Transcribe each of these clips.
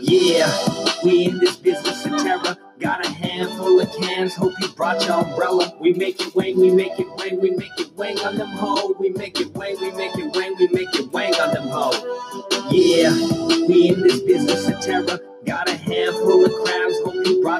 Yeah, we in this business of terror. Got a handful of cans, hope you brought your umbrella. We make it wang, we make it wang, we make it wang on them hoes. We make it wang, we make it wang, we make it wang on them hoes. Yeah, we in this business of terror. Got a handful of crabs,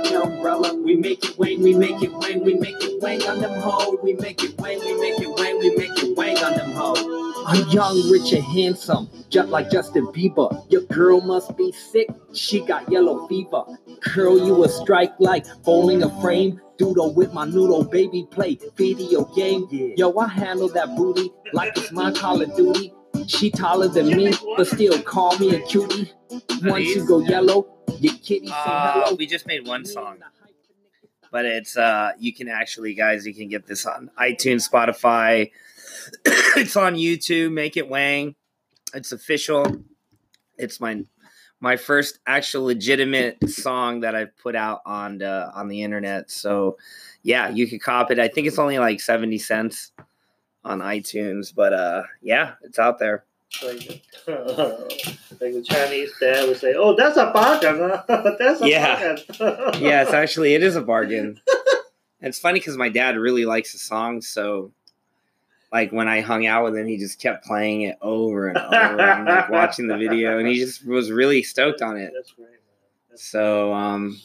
you umbrella. We make it wang, we make it wang, we make it wang on them hoes. We make it wang, we make it wang, we make it wang on them hoes. I'm young, rich, and handsome, just like Justin Bieber. Your girl must be sick, she got yellow fever. Curl you a strike like bowling a frame. Doodle with my noodle, baby play video game. Yo, I handle that booty like it's my Call of Duty. She taller than me, but still call me a cutie. Once you go yellow, your kitty say Uh, hello. we just made one song, but it's uh, you can actually, guys, you can get this on iTunes, Spotify. it's on YouTube. Make it Wang. It's official. It's my my first actual legitimate song that I've put out on the on the internet. So yeah, you can cop it. I think it's only like seventy cents on iTunes, but uh, yeah, it's out there. Like, like the Chinese dad would say, "Oh, that's a bargain. Huh? that's a Yeah. bargain." yeah, it's actually it is a bargain. And it's funny because my dad really likes the song, so like when I hung out with him, he just kept playing it over and over, and like watching the video, and he just was really stoked on it. That's great. That's So um,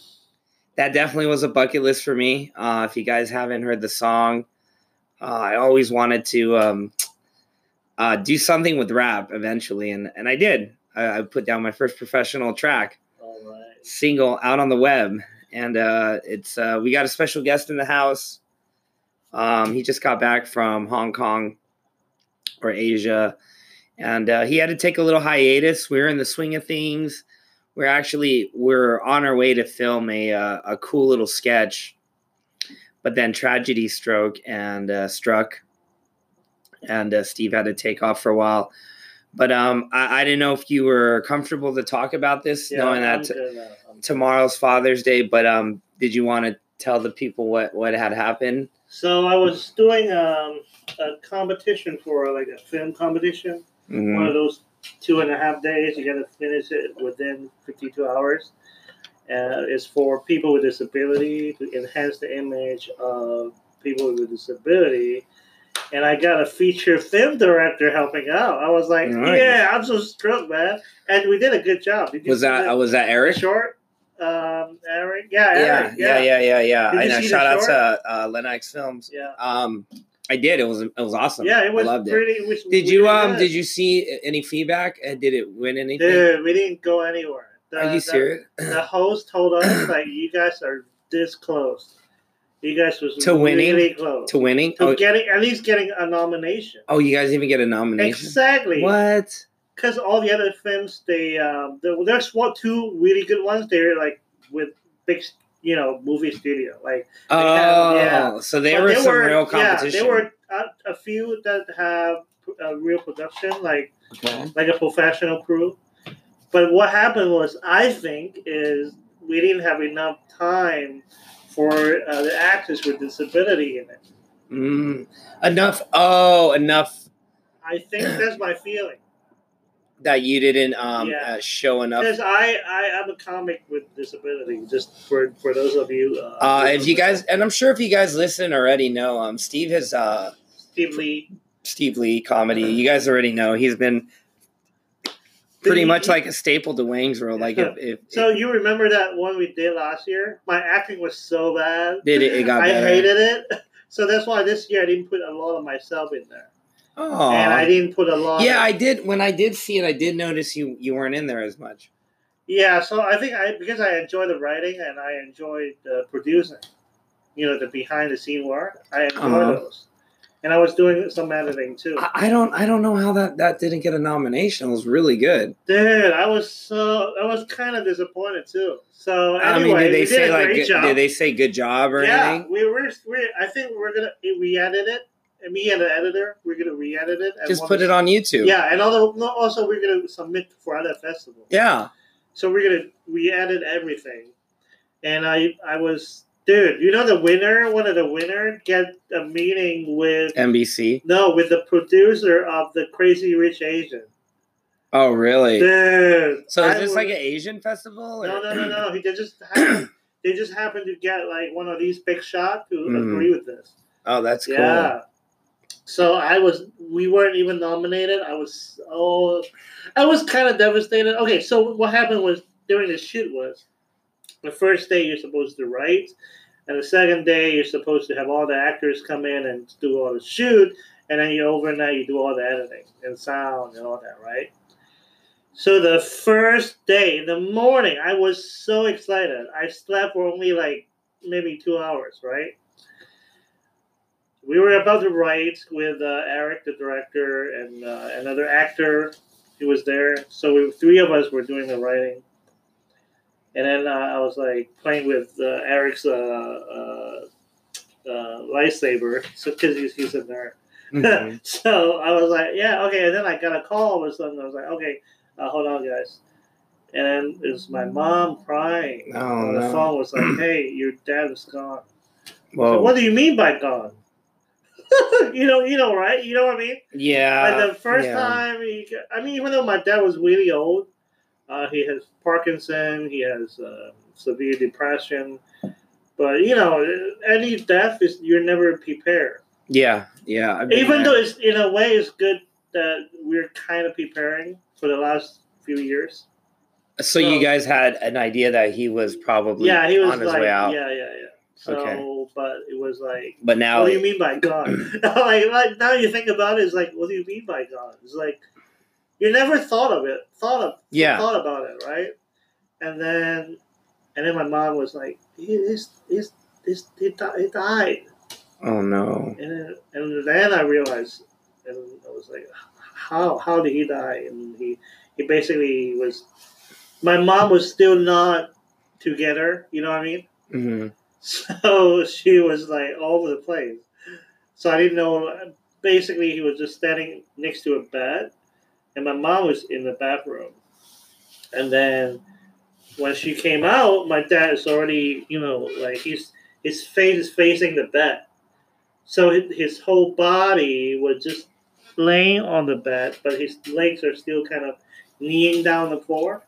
that definitely was a bucket list for me. Uh, if you guys haven't heard the song, uh, I always wanted to um, uh, do something with rap eventually, and and I did. I, I put down my first professional track right. single out on the web and uh it's uh we got a special guest in the house um he just got back from hong kong or asia and uh, he had to take a little hiatus we're in the swing of things we're actually we're on our way to film a uh, a cool little sketch but then tragedy stroke and uh, struck and uh, steve had to take off for a while but um, I, I didn't know if you were comfortable to talk about this, Yeah, knowing I'm that good tomorrow's Father's Day, but um, did you want to tell the people what what had happened? So I was doing um, a competition for like a film competition. Mhm. One of those two and a half days. You got to finish it within 52 hours. Uh, it's for people with disability to enhance the image of people with disability. And I got a feature film director helping out. I was like, Nice. yeah, I'm so stoked, man. And we did a good job. Did Was that uh, was that Eric? short? Um, Eric? Yeah, Yeah, Eric. yeah, yeah, yeah, yeah. You And uh, shout out to uh, Lennox Films. Yeah. Um, I did. It was it was awesome. Yeah, it was I loved it. pretty. It was Did you um good. did you see any feedback? And did it win anything? Dude, we didn't go anywhere. The, Are you the- serious? The, host told us like you guys are this close. You guys was To winning? really close to winning? to Oh, getting at least getting a nomination. oh, you guys even get a nomination? Exactly. What? Because all the other films, they um, there, there's what two really good ones. They're like with big, you know, movie studio. Like Oh, yeah. so there but were there some real competition. Yeah, there were a, a few that have a real production, like Okay. like a professional crew. But what happened was, I think, is we didn't have enough time for uh, the actors with disability in it. Mm, enough. Oh, enough I think that's my feeling that you didn't um Yeah. uh, show enough. because I I am a comic with disability. Just for for those of you, uh, Uh, if you guys, and I'm sure if you guys listen already know, um, Steve has uh, Steve Lee, Steve Lee comedy. You guys already know he's been pretty much like a staple to Wang's World. Like if, if So you remember that one we did last year? My acting was so bad. did it, it got I better. hated it. So that's why this year I didn't put a lot of myself in there, Oh, and I didn't put a lot. yeah, I did. When I did see it, I did notice you you weren't in there as much. Yeah, so I think I because I enjoy the writing and I enjoy the producing, you know, the behind the scene work. I enjoy Uh-huh. those, and I was doing some editing too. I, I don't I don't know how that that didn't get a nomination. It was really good. Dude, I was so I was kind of disappointed too. So I mean, did they say did like good, did they say good job or yeah, anything? we were. We, I think we're gonna we edit it, and me and the editor, we're gonna re-edit it. Just put it on YouTube. Yeah, and although also we're gonna submit for other festivals. Yeah. So we're gonna re-edit everything, and I I was dude. You know the winner, one of the winner, get a meeting with NBC. no with the producer of the Crazy Rich Asian. Oh, really? Dude, So is I this like an Asian festival? or- No, no, no, no. He they just happened, they just happened to get like one of these big shots to Mhm. agree with this. Oh, that's cool. Yeah. So I was, we weren't even nominated. I was, oh, I was kind of devastated. Okay, so what happened was during the shoot was the first day you're supposed to write, and the second day you're supposed to have all the actors come in and do all the shoot, and then you overnight you do all the editing and sound and all that, right? So the first day in the morning, I was so excited. I slept for only like maybe two hours, right? we were about to write with uh, Eric, the director, and uh, another actor who was there. So we, three of us were doing the writing. And then uh, I was like playing with uh, Eric's uh, uh, uh, lightsaber, so because he's, he's a nerd. Mhm. so I was like, yeah, okay. And then I got a call all something. I was like, okay, uh, hold on, guys. And then it was my mom crying Oh, the no. phone. Was like, hey, your dad is gone. Whoa. What do you mean by gone? you know, you know, right? You know what I mean? yeah. like the first yeah. time, got- I mean, even though my dad was really old, uh, he has Parkinson, he has uh, severe depression, but you know, any death is you're never prepared. Yeah. Yeah. I've been Even there. though it's in a way, it's good that we're kind of preparing for the last few years. So you guys had an idea that he was probably Yeah, he was on his like, way out, yeah, yeah, yeah. So, Okay. but it was like but now what do you mean by God? like, like now you think about it, it's like, what do you mean by God? It's like you never thought of it, thought of, Yeah. thought about it, right? And then, and then my mom was like, "He's, he's, he's, he, he died," oh no. and then, and then I realized, and I was like, "How, how did he die?" And he, he basically was. My mom was still not together. You know what I mean? hmm So she was like all over the place. So I didn't know. Basically, he was just standing next to a bed, and my mom was in the bathroom. And then when she came out, my dad is already, you know, like he's his face is facing the bed, so his, whole body was just laying on the bed, but his legs are still kind of kneeing down the floor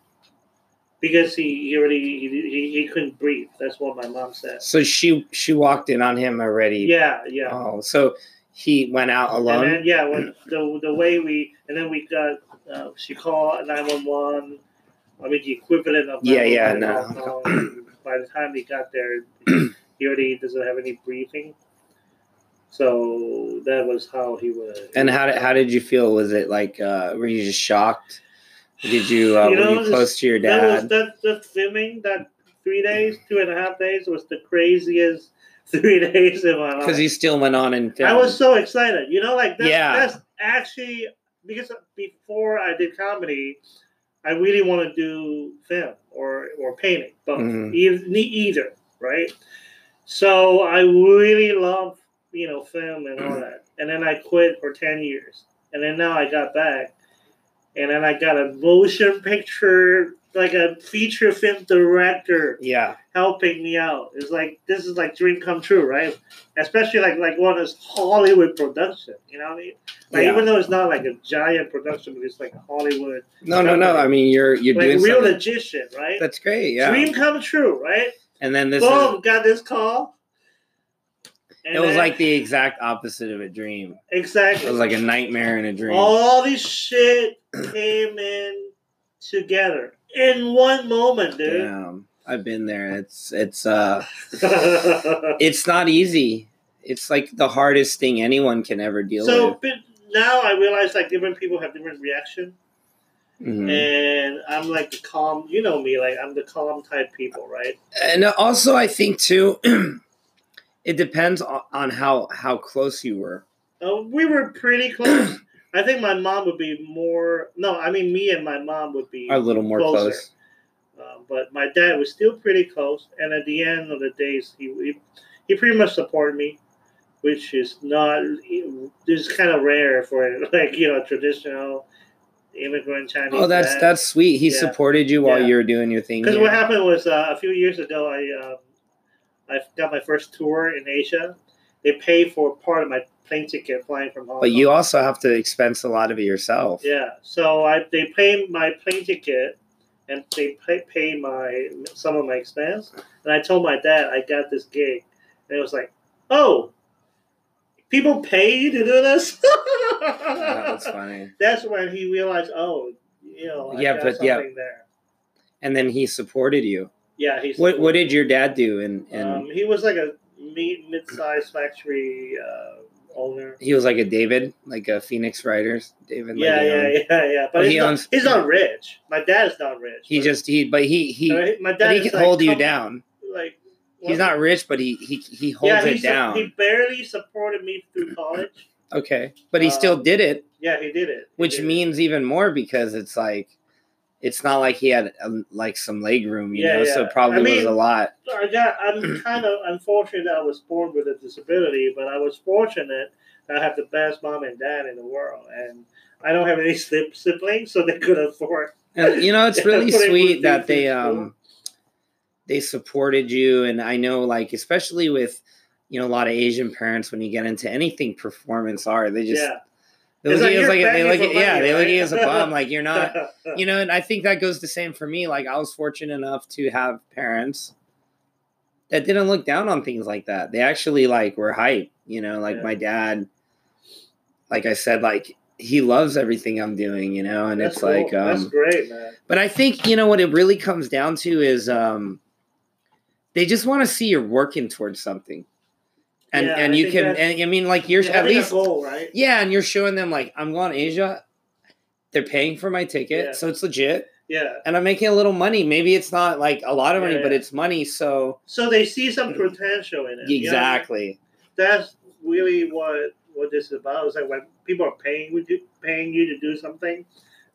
because he, he already he, he couldn't breathe. That's what my mom said. So she she walked in on him already. Yeah, yeah. Oh, so he went out alone. And then yeah, when the the way we and then we got uh, she called nine one one. I mean the equivalent of Yeah, yeah, no. By the time he got there, he already doesn't have any breathing. So that was how he was. and how did how did you feel? Was it like uh, were you just shocked? Did you uh, You were you close to your dad? that was that that filming that three days, two and a half days was the craziest three days in my life. Because he still went on and filmed. I was so excited. You know, like that's, Yeah. that's actually because before I did comedy, I really want to do film or or painting, both Mhm. either, either, right? So I really love you know film and all that, and then I quit for ten years, and then now I got back, and then I got a motion picture like a feature film director yeah. helping me out. It's like this is like dream come true, right? Especially like like one those Hollywood production. You know what I mean? Like Yeah. even though it's not like a giant production, but it's like Hollywood, No, no, no. I mean, you're you're like doing real something. magician, right? That's great. Yeah. Dream come true, right? and then this Boom, is, got this call. And it was then- like the exact opposite of a dream. exactly It was like a nightmare in a dream. all this shit came in together in one moment, dude. Damn. I've been there. It's it's uh it's not easy. It's like the hardest thing anyone can ever deal with. so with. but now I realize like different people have different reaction. Mhm. and I'm like the calm. You know me, like I'm the calm type people, right? And also, I think too, it depends on, how how close you were. Uh, we were pretty close. I think my mom would be more. No, I mean me and my mom would be A little more Closer. close. Uh, but my dad was still pretty close, and at the end of the days, he he, he pretty much supported me, which is not. This is kind of rare for like you know traditional immigrant Chinese. Oh, that's dad. that's sweet. He Yeah. supported you while Yeah. you were doing your thing. Because what happened was uh, a few years ago, I um, I got my first tour in Asia. They pay for part of my plane ticket flying from Hong But Kong. you also have to expense a lot of it yourself. Yeah, so I they pay my plane ticket and they pay, pay my some of my expense. And I told my dad I got this gig, and it was like, oh, people pay you to do this. That's funny. That's when he realized, oh, you know, I Yeah, but- something yeah. there. And then he supported you. Yeah, he's What What did your dad do? And and um, he was like a meat mid-sized factory uh, owner. he was like a David, like a Phoenix Writers. David. Yeah, he yeah, yeah, yeah. But Well, he's, he not, owns- he's not rich. My dad is not rich. He just he, but he he, my dad but he can like, hold you down. Like He's not rich, but he he he holds yeah, he, it su- down. he barely supported me through college. okay, but he Uh, still did it, Yeah, he did it. He which did it. means even more because it's like. It's not like he had um, like some leg room, you Yeah, know. So yeah. probably I mean- was a lot. I got. I'm kind of unfortunate that I was born with a disability, but I was fortunate that I have the best mom and dad in the world, and I don't have any siblings, so they could afford. And you know, it's really sweet that they um they supported you and I know like especially with you know a lot of Asian parents when you get into anything performance art, they just yeah. They look at like you as like they look at yeah, money, they look at you as a bum, like you're not you know, and I think that goes the same for me. Like I was fortunate enough to have parents that didn't look down on things like that. They actually like were hype, you know, like Yeah. my dad, like I said, like he loves everything I'm doing, you know, and That's it's like cool. that's um great, man. but I think, you know, what it really comes down to is um they just want to see you're working towards something. And Yeah, and I you can and I mean like you're at least goal, right? yeah, and you're showing them like I'm going to Asia. They're paying for my ticket, Yeah. so it's legit Yeah. and I'm making a little money. Maybe it's not like a lot of money, but it's money. So So they see some potential in it. you know? exactly, That's really what what this is about. It's like when people are paying with you, paying you to do something.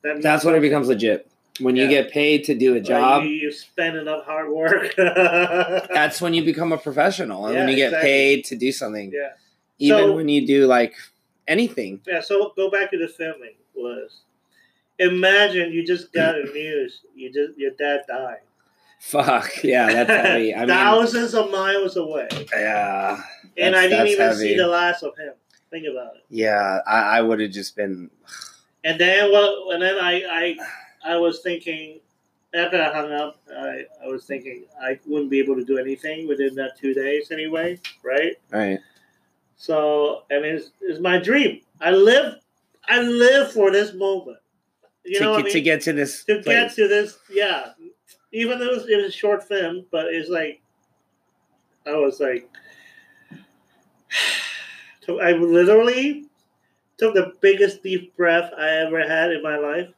That that's when it becomes legit. When you get paid to do a job, you, you spend enough hard work. that's when you become a professional, and when you get exactly. paid to do something. yeah. Even So- when you do like anything. Yeah. So go back to the filming was. Imagine you just got a news. You just your dad died. Fuck yeah, that's heavy. I mean, Thousands of miles away, yeah, and I didn't even heavy. see the last of him. Think about it. yeah. I, I would have just been. And then well, and then I I I was thinking after I hung up, I, I was thinking I wouldn't be able to do anything within that two days anyway, right? Right. So I mean, it's, it's my dream. I live I live for this moment. You to, know what I get, mean? to get to this to get to this, yeah. Even though it was, it was a short film, but it's like I was like, I literally took the biggest deep breath I ever had in my life,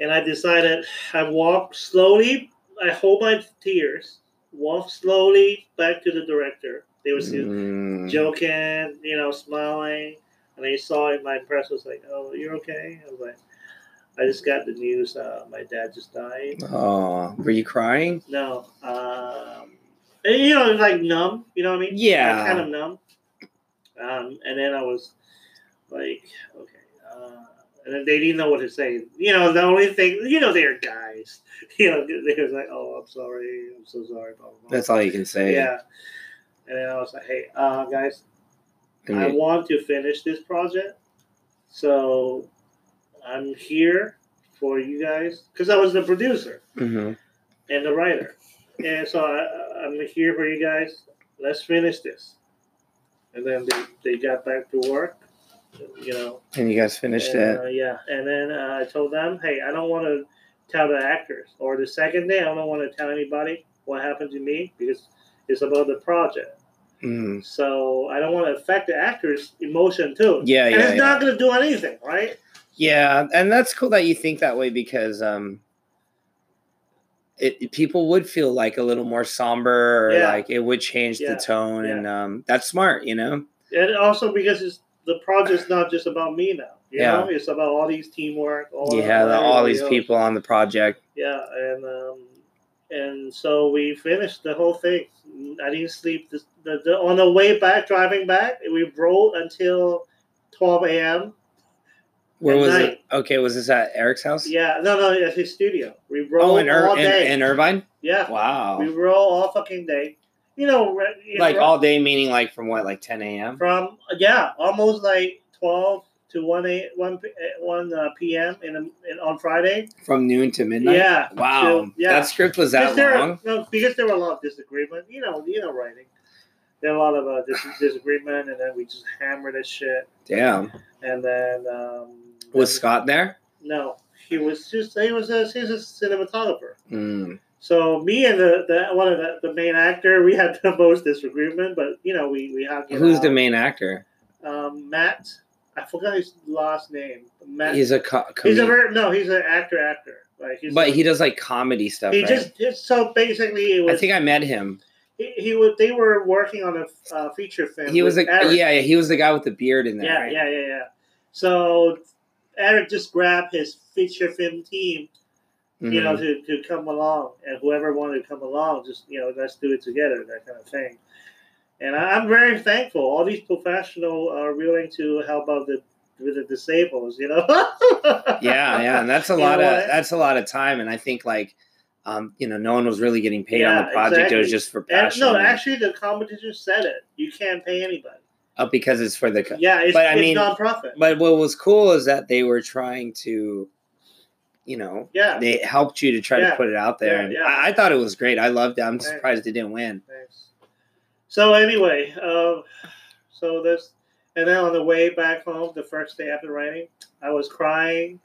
and I decided I walked slowly. I hold my tears, walk slowly back to the director. They were still Mm. joking, you know, smiling. And they saw it. My impression was like, "Oh, you're okay." I was like, "I just got the news. Uh, my dad just died." Oh, were you crying? No, um, and, you know, like numb. You know what I mean? Yeah. Kind of numb. Um, and then I was like, "Okay." Uh, they didn't know what to say. You know, the only thing, you know, they're guys. You know, they was like, "Oh, I'm sorry. I'm so sorry." Blah, blah, blah. That's all you can say. Yeah. And then I was like, "Hey, uh, guys, I I want to finish this project, so I'm here for you guys because I was the producer mhm. and the writer, and so I, I'm here for you guys. Let's finish this. And then they, they got back to work, you know. And you guys finished and, it. uh, yeah, and then uh, I told them, hey, I don't want to tell the actors, or the second day, I don't want to tell anybody what happened to me because it's about the project. Mm. So I don't want to affect the actors' emotion too. Yeah, and yeah, it's yeah. not going to do anything, right? Yeah, and that's cool that you think that way because um, it people would feel like a little more somber, or Yeah. like it would change Yeah, the tone, and um, that's smart, you know. And also because it's the project's not just about me now. You Yeah. know, it's about all these teamwork. All, Yeah, the, all these else. people on the project. Yeah, and um, and so we finished the whole thing. I didn't sleep. This, the, the, on the way back, driving back, we rode until twelve a.m. Where was night. it? Okay, was this at Eric's house? Yeah, no, no, at his studio. We rode Oh, in, Ir- all in, day. in Irvine. yeah, Wow. we rode all fucking day. You know, you know, Like all day, meaning like from what, like 10 a.m. from yeah, almost like twelve to one a one eh, one uh, p.m. in, a, in on Friday. From noon to midnight. Yeah. Wow. So, yeah. That script was that there, long. no, because there were a lot of disagreement. You know, you know, writing. There were a lot of uh, dis- disagreement, and then we just hammered this shit. Damn. And then um, Was then- Scott there? No, he was just he was a he was a cinematographer. Mm. So me and the, the one of the, the main actor, we had the most disagreement, but you know we we have Who's the main actor? um, Matt. I forgot his last name. Matt. He's a co- he's a very, no, he's an actor actor. Like he's but a- he does like comedy stuff. he right? just, just so basically it was I think I met him. he, he was they were working on a uh, feature film. He was Eric. yeah, yeah, he was the guy with the beard in there. yeah, right? yeah, yeah, yeah. So Eric just grabbed his feature film team, you know, Mhm. to, to come along, and whoever wanted to come along, just you know, let's do it together, that kind of thing. And I, I'm very thankful. All these professionals are willing to help out the with the disabled, you know. yeah, yeah, and that's a You lot of what? that's a lot of time, and I think like, um, you know, no one was really getting paid on the project. It was just for And, passion. no, actually, the competition said it. You can't pay anybody. uh, because it's for the. co- Yeah, it's, But I it's mean- nonprofit. But what was cool is that they were trying to, you know, yeah, they helped you to try Yeah. to put it out there, Yeah, and yeah. I, I thought it was great. I loved it. I'm Thanks. surprised it didn't win. Thanks. So anyway, um, so this, and then on the way back home, the first day after writing, I was crying,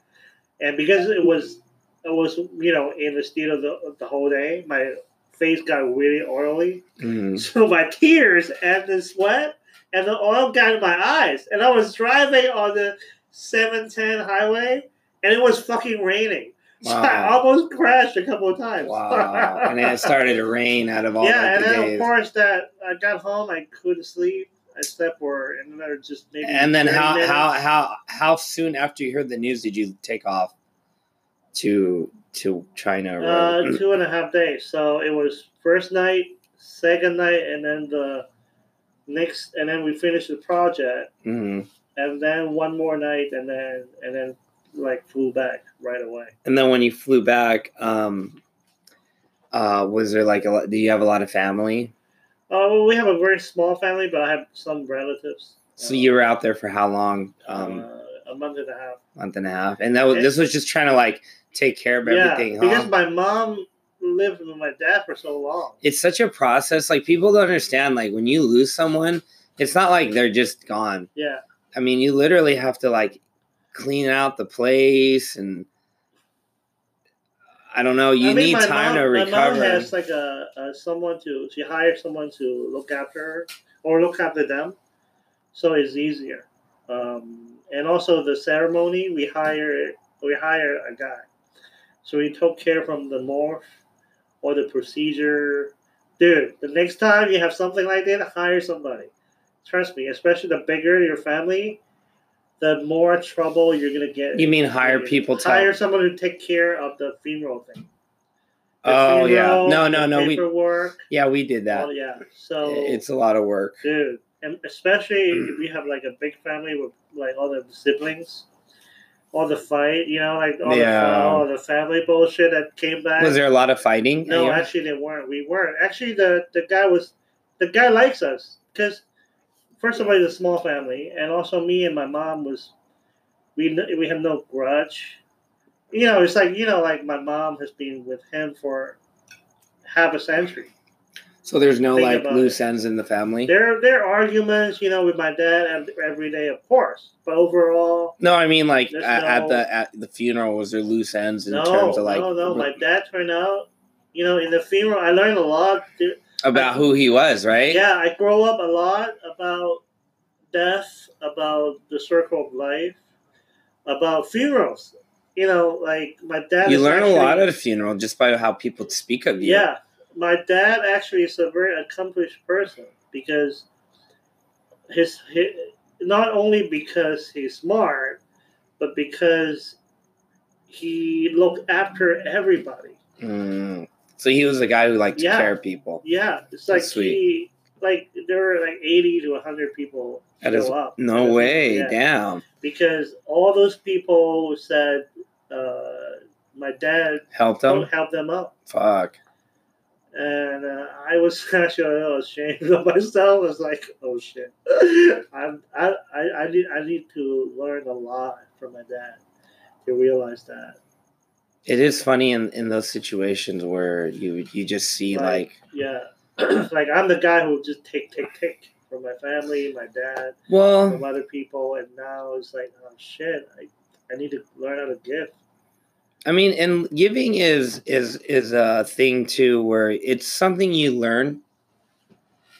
and because it was, it was you know in the studio the the whole day, my face got really oily, Mhm. so my tears and the sweat and the oil got in my eyes, and I was driving on the seven ten highway, and it was fucking raining. So I Wow. almost crashed a couple of times. Wow! and then it started to rain out of all yeah, and the then days. of course that I got home, I couldn't sleep. I slept for another just maybe. And then how minutes. how how how soon after you heard the news did you take off to to China? Uh, two and a half days. So it was first night, second night, and then the next, and then we finished the project, Mhm. and then one more night, and then and then like flew back right away. And then when you flew back, um, uh, was there like a lot? Do you have a lot of family? Oh, well, we have a very small family, but I have some relatives. So you were out there for how long? Um, uh, a month and a half. month and a half, and that was this was just trying to like take care of everything. yeah, huh? because my mom lived with my dad for so long. it's such a process. Like people don't understand. Like when you lose someone, it's not like they're just gone. Yeah. I mean, you literally have to like clean out the place and I don't know. You I mean, need time mom, to My recover. mom has like a, a someone to she hires someone to look after her or look after them, so it's easier. Um, and also the ceremony, we hire we hire a guy, so he took care from the morph or the procedure. Dude, the next time you have something like that, hire somebody. Trust me, especially the bigger your family, the more trouble you're gonna get. you mean hire people to? hire someone to take care of the funeral thing. The oh yeah, funeral, no, no, no. We paperwork. yeah, we did that. Oh yeah. So It's a lot of work. dude, and especially if we have like a big family with like all the siblings, all the fight, you know, like all, Yeah. the, all the family bullshit that came back. Was there a lot of fighting? No, Yeah. actually, they weren't. We weren't. Actually, the the guy was the guy likes us because first of all, it's a small family, and also me and my mom was we we have no grudge. You know, it's like you know, like my mom has been with him for half a century. So there's no Think like loose it. ends in the family. There there are arguments, you know, with my dad every day, of course, but overall. No, I mean like at, at the at the funeral was there loose ends in No, terms of like no, no. My dad turned out, you know, in the funeral. I learned a lot. About who he was, right? Yeah, I grow up a lot about death, about the circle of life, about funerals. You know, like my dad. You learn actually, a lot at a funeral just by how people speak of you. Yeah, my dad actually is a very accomplished person because his, his not only because he's smart, but because he looked after everybody. Mm. So he was a guy who liked to Yeah. care people. Yeah, it's like That's sweet. he like there were like eighty to hundred people That show is- up. No way, Yeah. damn. because all those people said uh, my dad Helped him. helped them up, Fuck. and uh, I was actually a little ashamed of myself. I was like, "Oh shit, I'm, I, I, I need, I need to learn a lot from my dad to realize that." It is funny in, in those situations where you you just see like, yeah, like I'm the guy who just take, take, take from my family, my dad, well, from other people, and now it's like, oh shit, I, I need to learn how to give. I mean, and giving is is is a thing too, where it's something you learn.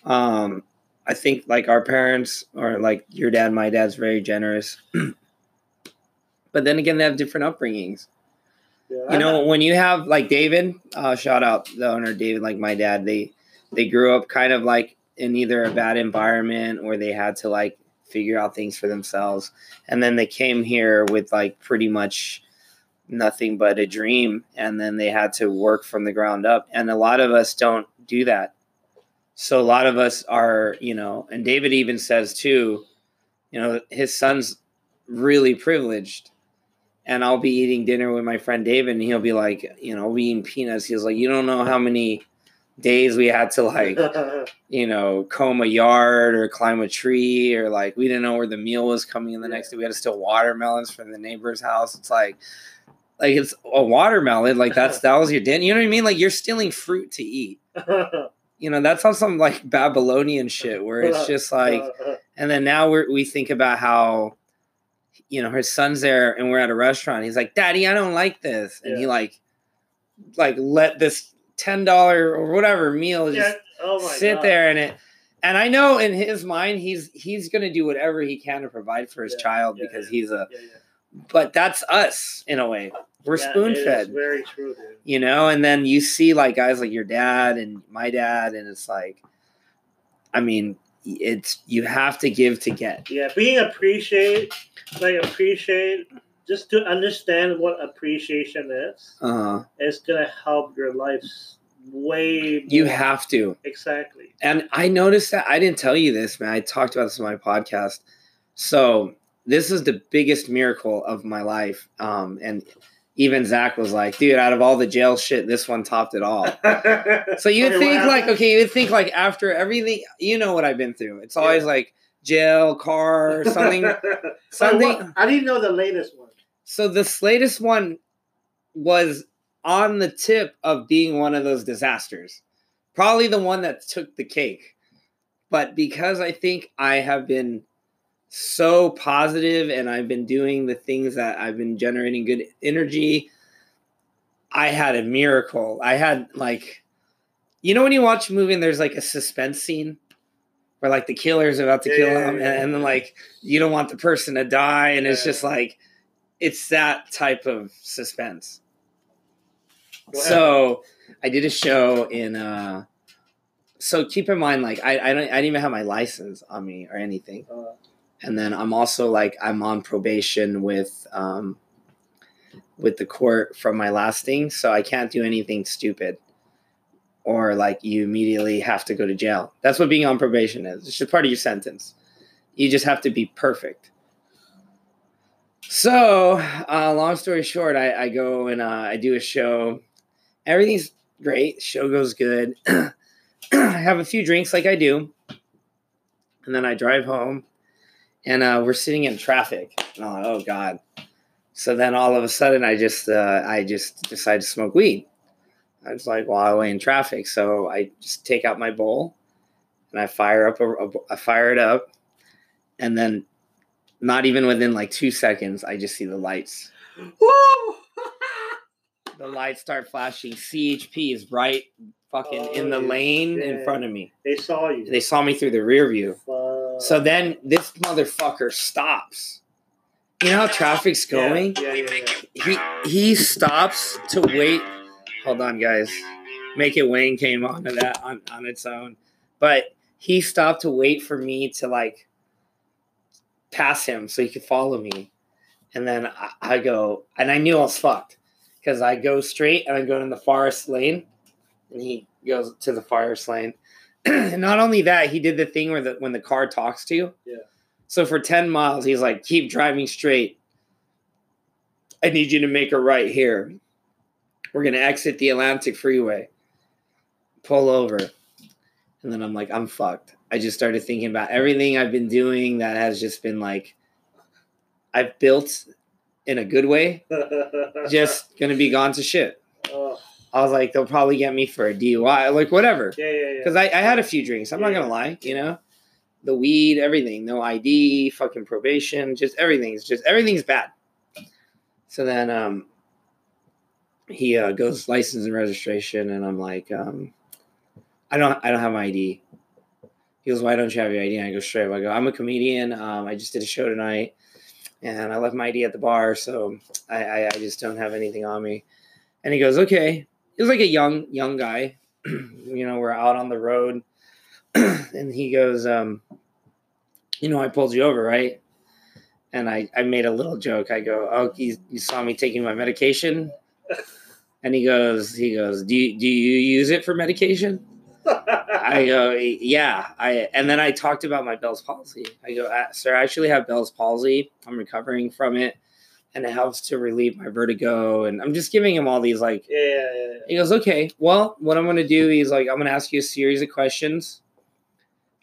Um, I think like our parents or like your dad, my dad's very generous, but then again, they have different upbringings. Yeah, You know, when you have like David, uh, shout out the owner David, like my dad, they they grew up kind of like in either a bad environment or they had to like figure out things for themselves, and then they came here with like pretty much nothing but a dream and then they had to work from the ground up. And a lot of us don't do that. So a lot of us are you know and david even says too you know his son's really privileged and i'll be eating dinner with my friend david and he'll be like you know we eating peanuts. He's like you don't know how many days we had to like you know comb a yard or climb a tree or like we didn't know where the meal was coming in the next day. We had to steal watermelons from the neighbor's house. It's like like it's a watermelon like that's that was your dinner you know what i mean? Like you're stealing fruit to eat. You know that's on some like babylonian shit where it's just like and then now we're, we think about how you know his son's there and we're at a restaurant he's like daddy i don't like this and he like like let this $10 or whatever meal just yeah. Oh sit God. there and it and i know in his mind he's he's gonna do whatever he can to provide for his Yeah, child yeah, because he's a Yeah, yeah. but that's us in a way we're Yeah, spoon fed Very true, dude. you know and then you see like guys like your dad and my dad and it's like i mean it's you have to give to get Yeah, being appreciate, like appreciate, just to understand what appreciation is, uh-huh. is gonna help your life way. you have to exactly. and i noticed that i didn't tell you this man i talked about this in my podcast so this is the biggest miracle of my life um and even zach was like dude out of all the jail shit this one topped it all So you would think like okay, you would think like after everything, you know what I've been through. It's always Yeah. like jail, car, something. Something- what- I didn't know the latest one. so this latest one was on the tip of being one of those disasters. Probably the one that took the cake. But because I think I have been so positive and I've been doing the things that I've been generating good energy, I had a miracle. I had like you know when you watch a movie and there's like a suspense scene where like the killer's about to Yeah, kill him yeah, and, and then like you don't want the person to die and it's just like it's that type of suspense. So I did a show in uh so keep in mind like I I don't I didn't even have my license on me or anything. Uh, And then I'm also like I'm on probation with um with the court from my last thing, so I can't do anything stupid. Or like you immediately have to go to jail. That's what being on probation is. It's just part of your sentence. You just have to be perfect. So, uh, long story short, I, I go and uh, I do a show. Everything's great. Show goes good. I have a few drinks like I do. And then I drive home and uh, we're sitting in traffic. And I'm like, oh God. So then all of a sudden I just uh, I just decide to smoke weed. I was like while I wait in traffic. So I just take out my bowl and I fire up a, a I fire it up. And then not even within like two seconds, I just see the lights. The lights start flashing. CHP is right fucking in the lane in front of me. they saw you. They saw me through the rear view. Fuck. So then this motherfucker stops. You know how traffic's going? Yeah, yeah, yeah. He he stops to wait. Hold on, guys. Make it Wang came onto that on, on its own. But he stopped to wait for me to like pass him so he could follow me. And then I, I go, and I knew I was fucked because I go straight and I go in the forest lane, and he goes to the forest lane. not only that, he did the thing where the when the car talks to you. Yeah. So for ten miles, he's like, "Keep driving straight. I need you to make a right here. We're gonna exit the Atlantic Freeway." pull over. And then I'm like, I'm fucked. I just started thinking about everything I've been doing that has just been like, I've built in a good way, just gonna be gone to shit. oh, I was like, they'll probably get me for a DUI, like whatever. yeah, yeah, yeah. Because I, I had a few drinks. I'm not gonna lie, you know, the weed, everything, no ID, fucking probation, just everything's just everything's bad. So then, um, he uh, goes license and registration, and I'm like, um, I don't, I don't have my ID. He goes, why don't you have your ID? And I go straight up. I go, I'm a comedian. Um, I just did a show tonight, and I left my ID at the bar, so I, I, I just don't have anything on me. And he goes, okay. He was like a young, young guy. you know, we're out on the road, and he goes, um, you know, I pulled you over, right? And I, I made a little joke. I go, oh, you, you saw me taking my medication, and he goes, he goes, do you, do you use it for medication? I go, yeah. I and then I talked about my Bell's palsy. I go, "Uh, sir, I actually have Bell's palsy. I'm recovering from it, and it helps to relieve my vertigo. And I'm just giving him all these like yeah, yeah, yeah. he goes, okay, well, what I'm going to do is like, I'm going to ask you a series of questions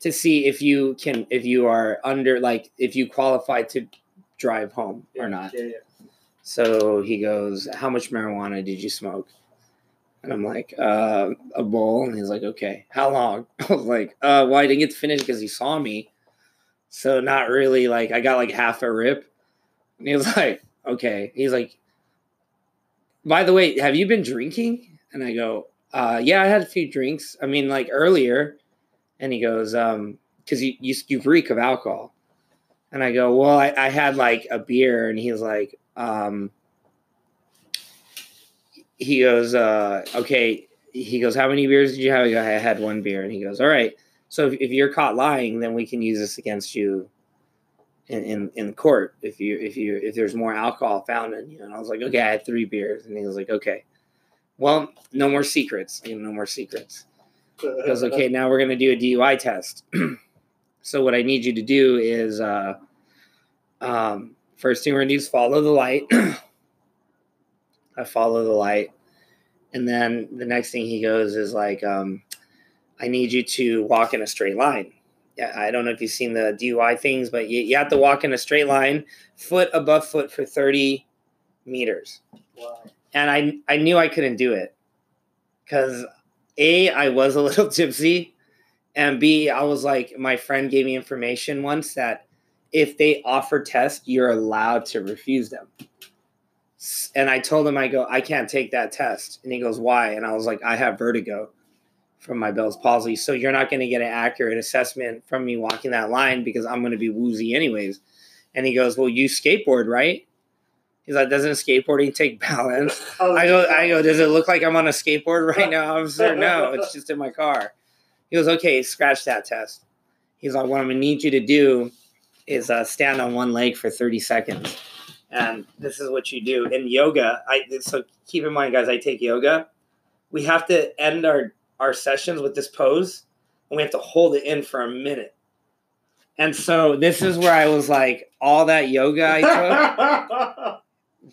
to see if you can, if you are under, like, if you qualify to drive home or not. So he goes, how much marijuana did you smoke? And I'm like, uh, a bowl. And he's like, okay, how long? I was like, uh, well, I didn't get to finish because he saw me. So not really like, I got like half a rip. And he was like, okay. He's like, by the way, have you been drinking? And I go, uh, yeah, I had a few drinks. I mean, like earlier. And he goes, um, because you, you you reek of alcohol. And I go, well, I, I had like a beer, and he's like, um, he goes, uh, okay. He goes, how many beers did you have? I, go, I had one beer, and he goes, all right. So if, if you're caught lying, then we can use this against you in, in, in court if you if you if there's more alcohol found in you. And I was like, okay, I had three beers, and he was like, okay, well, no more secrets, you know, no more secrets. He goes, okay, now we're gonna do a DUI test. so what I need you to do is, uh, um, first thing we're gonna do is follow the light. I follow the light, and then the next thing he goes is like, um, I need you to walk in a straight line. Yeah, I don't know if you've seen the DUI things, but you, you have to walk in a straight line, foot above foot for thirty meters Wow. and I I knew I couldn't do it because a I was a little tipsy, and b I was like my friend gave me information once that if they offer tests, you're allowed to refuse them. And I told him I go I can't take that test, and he goes why? And I was like I have vertigo from my Bell's palsy, so you're not going to get an accurate assessment from me walking that line because I'm going to be woozy anyways. And he goes, well you skateboard right? He's like, doesn't skateboarding take balance? I go, I go. Does it look like I'm on a skateboard right now? I'm sir, no. It's just in my car. He goes, okay, scratch that test. He's like, what I'm gonna need you to do is uh, stand on one leg for 30 seconds, and this is what you do in yoga. I so keep in mind, guys, I take yoga. We have to end our our sessions with this pose, and we have to hold it in for a minute. And so this is where I was like, all that yoga I took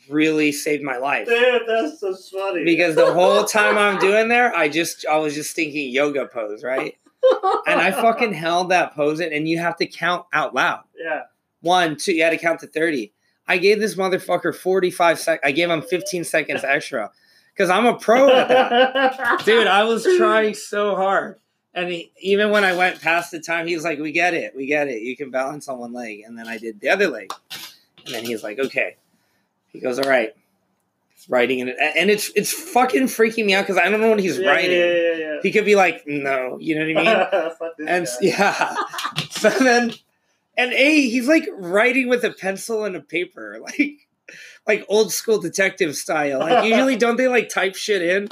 really saved my life Dude, that's so funny. because the whole time I'm doing there, I just I was just thinking yoga pose, right? And I fucking held that pose in, and you have to count out loud. yeah. One, two, you had to count to 30. I gave this motherfucker 45 seconds. I gave him 15 seconds extra because I'm a pro at that. Dude, I was trying so hard. And he, even when I went past the time, he was like, We get it. We get it. You can balance on one leg. And then I did the other leg. And then he's like, Okay. He goes, All right. He's writing it. And it's it's fucking freaking me out because I don't know what he's yeah, writing. Yeah, yeah, yeah. He could be like, No. You know what I mean? And guy. yeah. So then, and A, he's like writing with a pencil and a paper, like like old school detective style. Like usually, don't they like type shit in?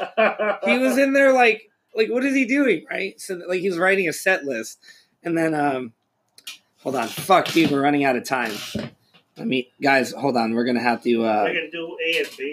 He was in there like like what is he doing, right? So like he was writing a set list, and then um, hold on, fuck, dude, we're running out of time. I mean guys, hold on, we're gonna have to uh. We're gonna do A and B.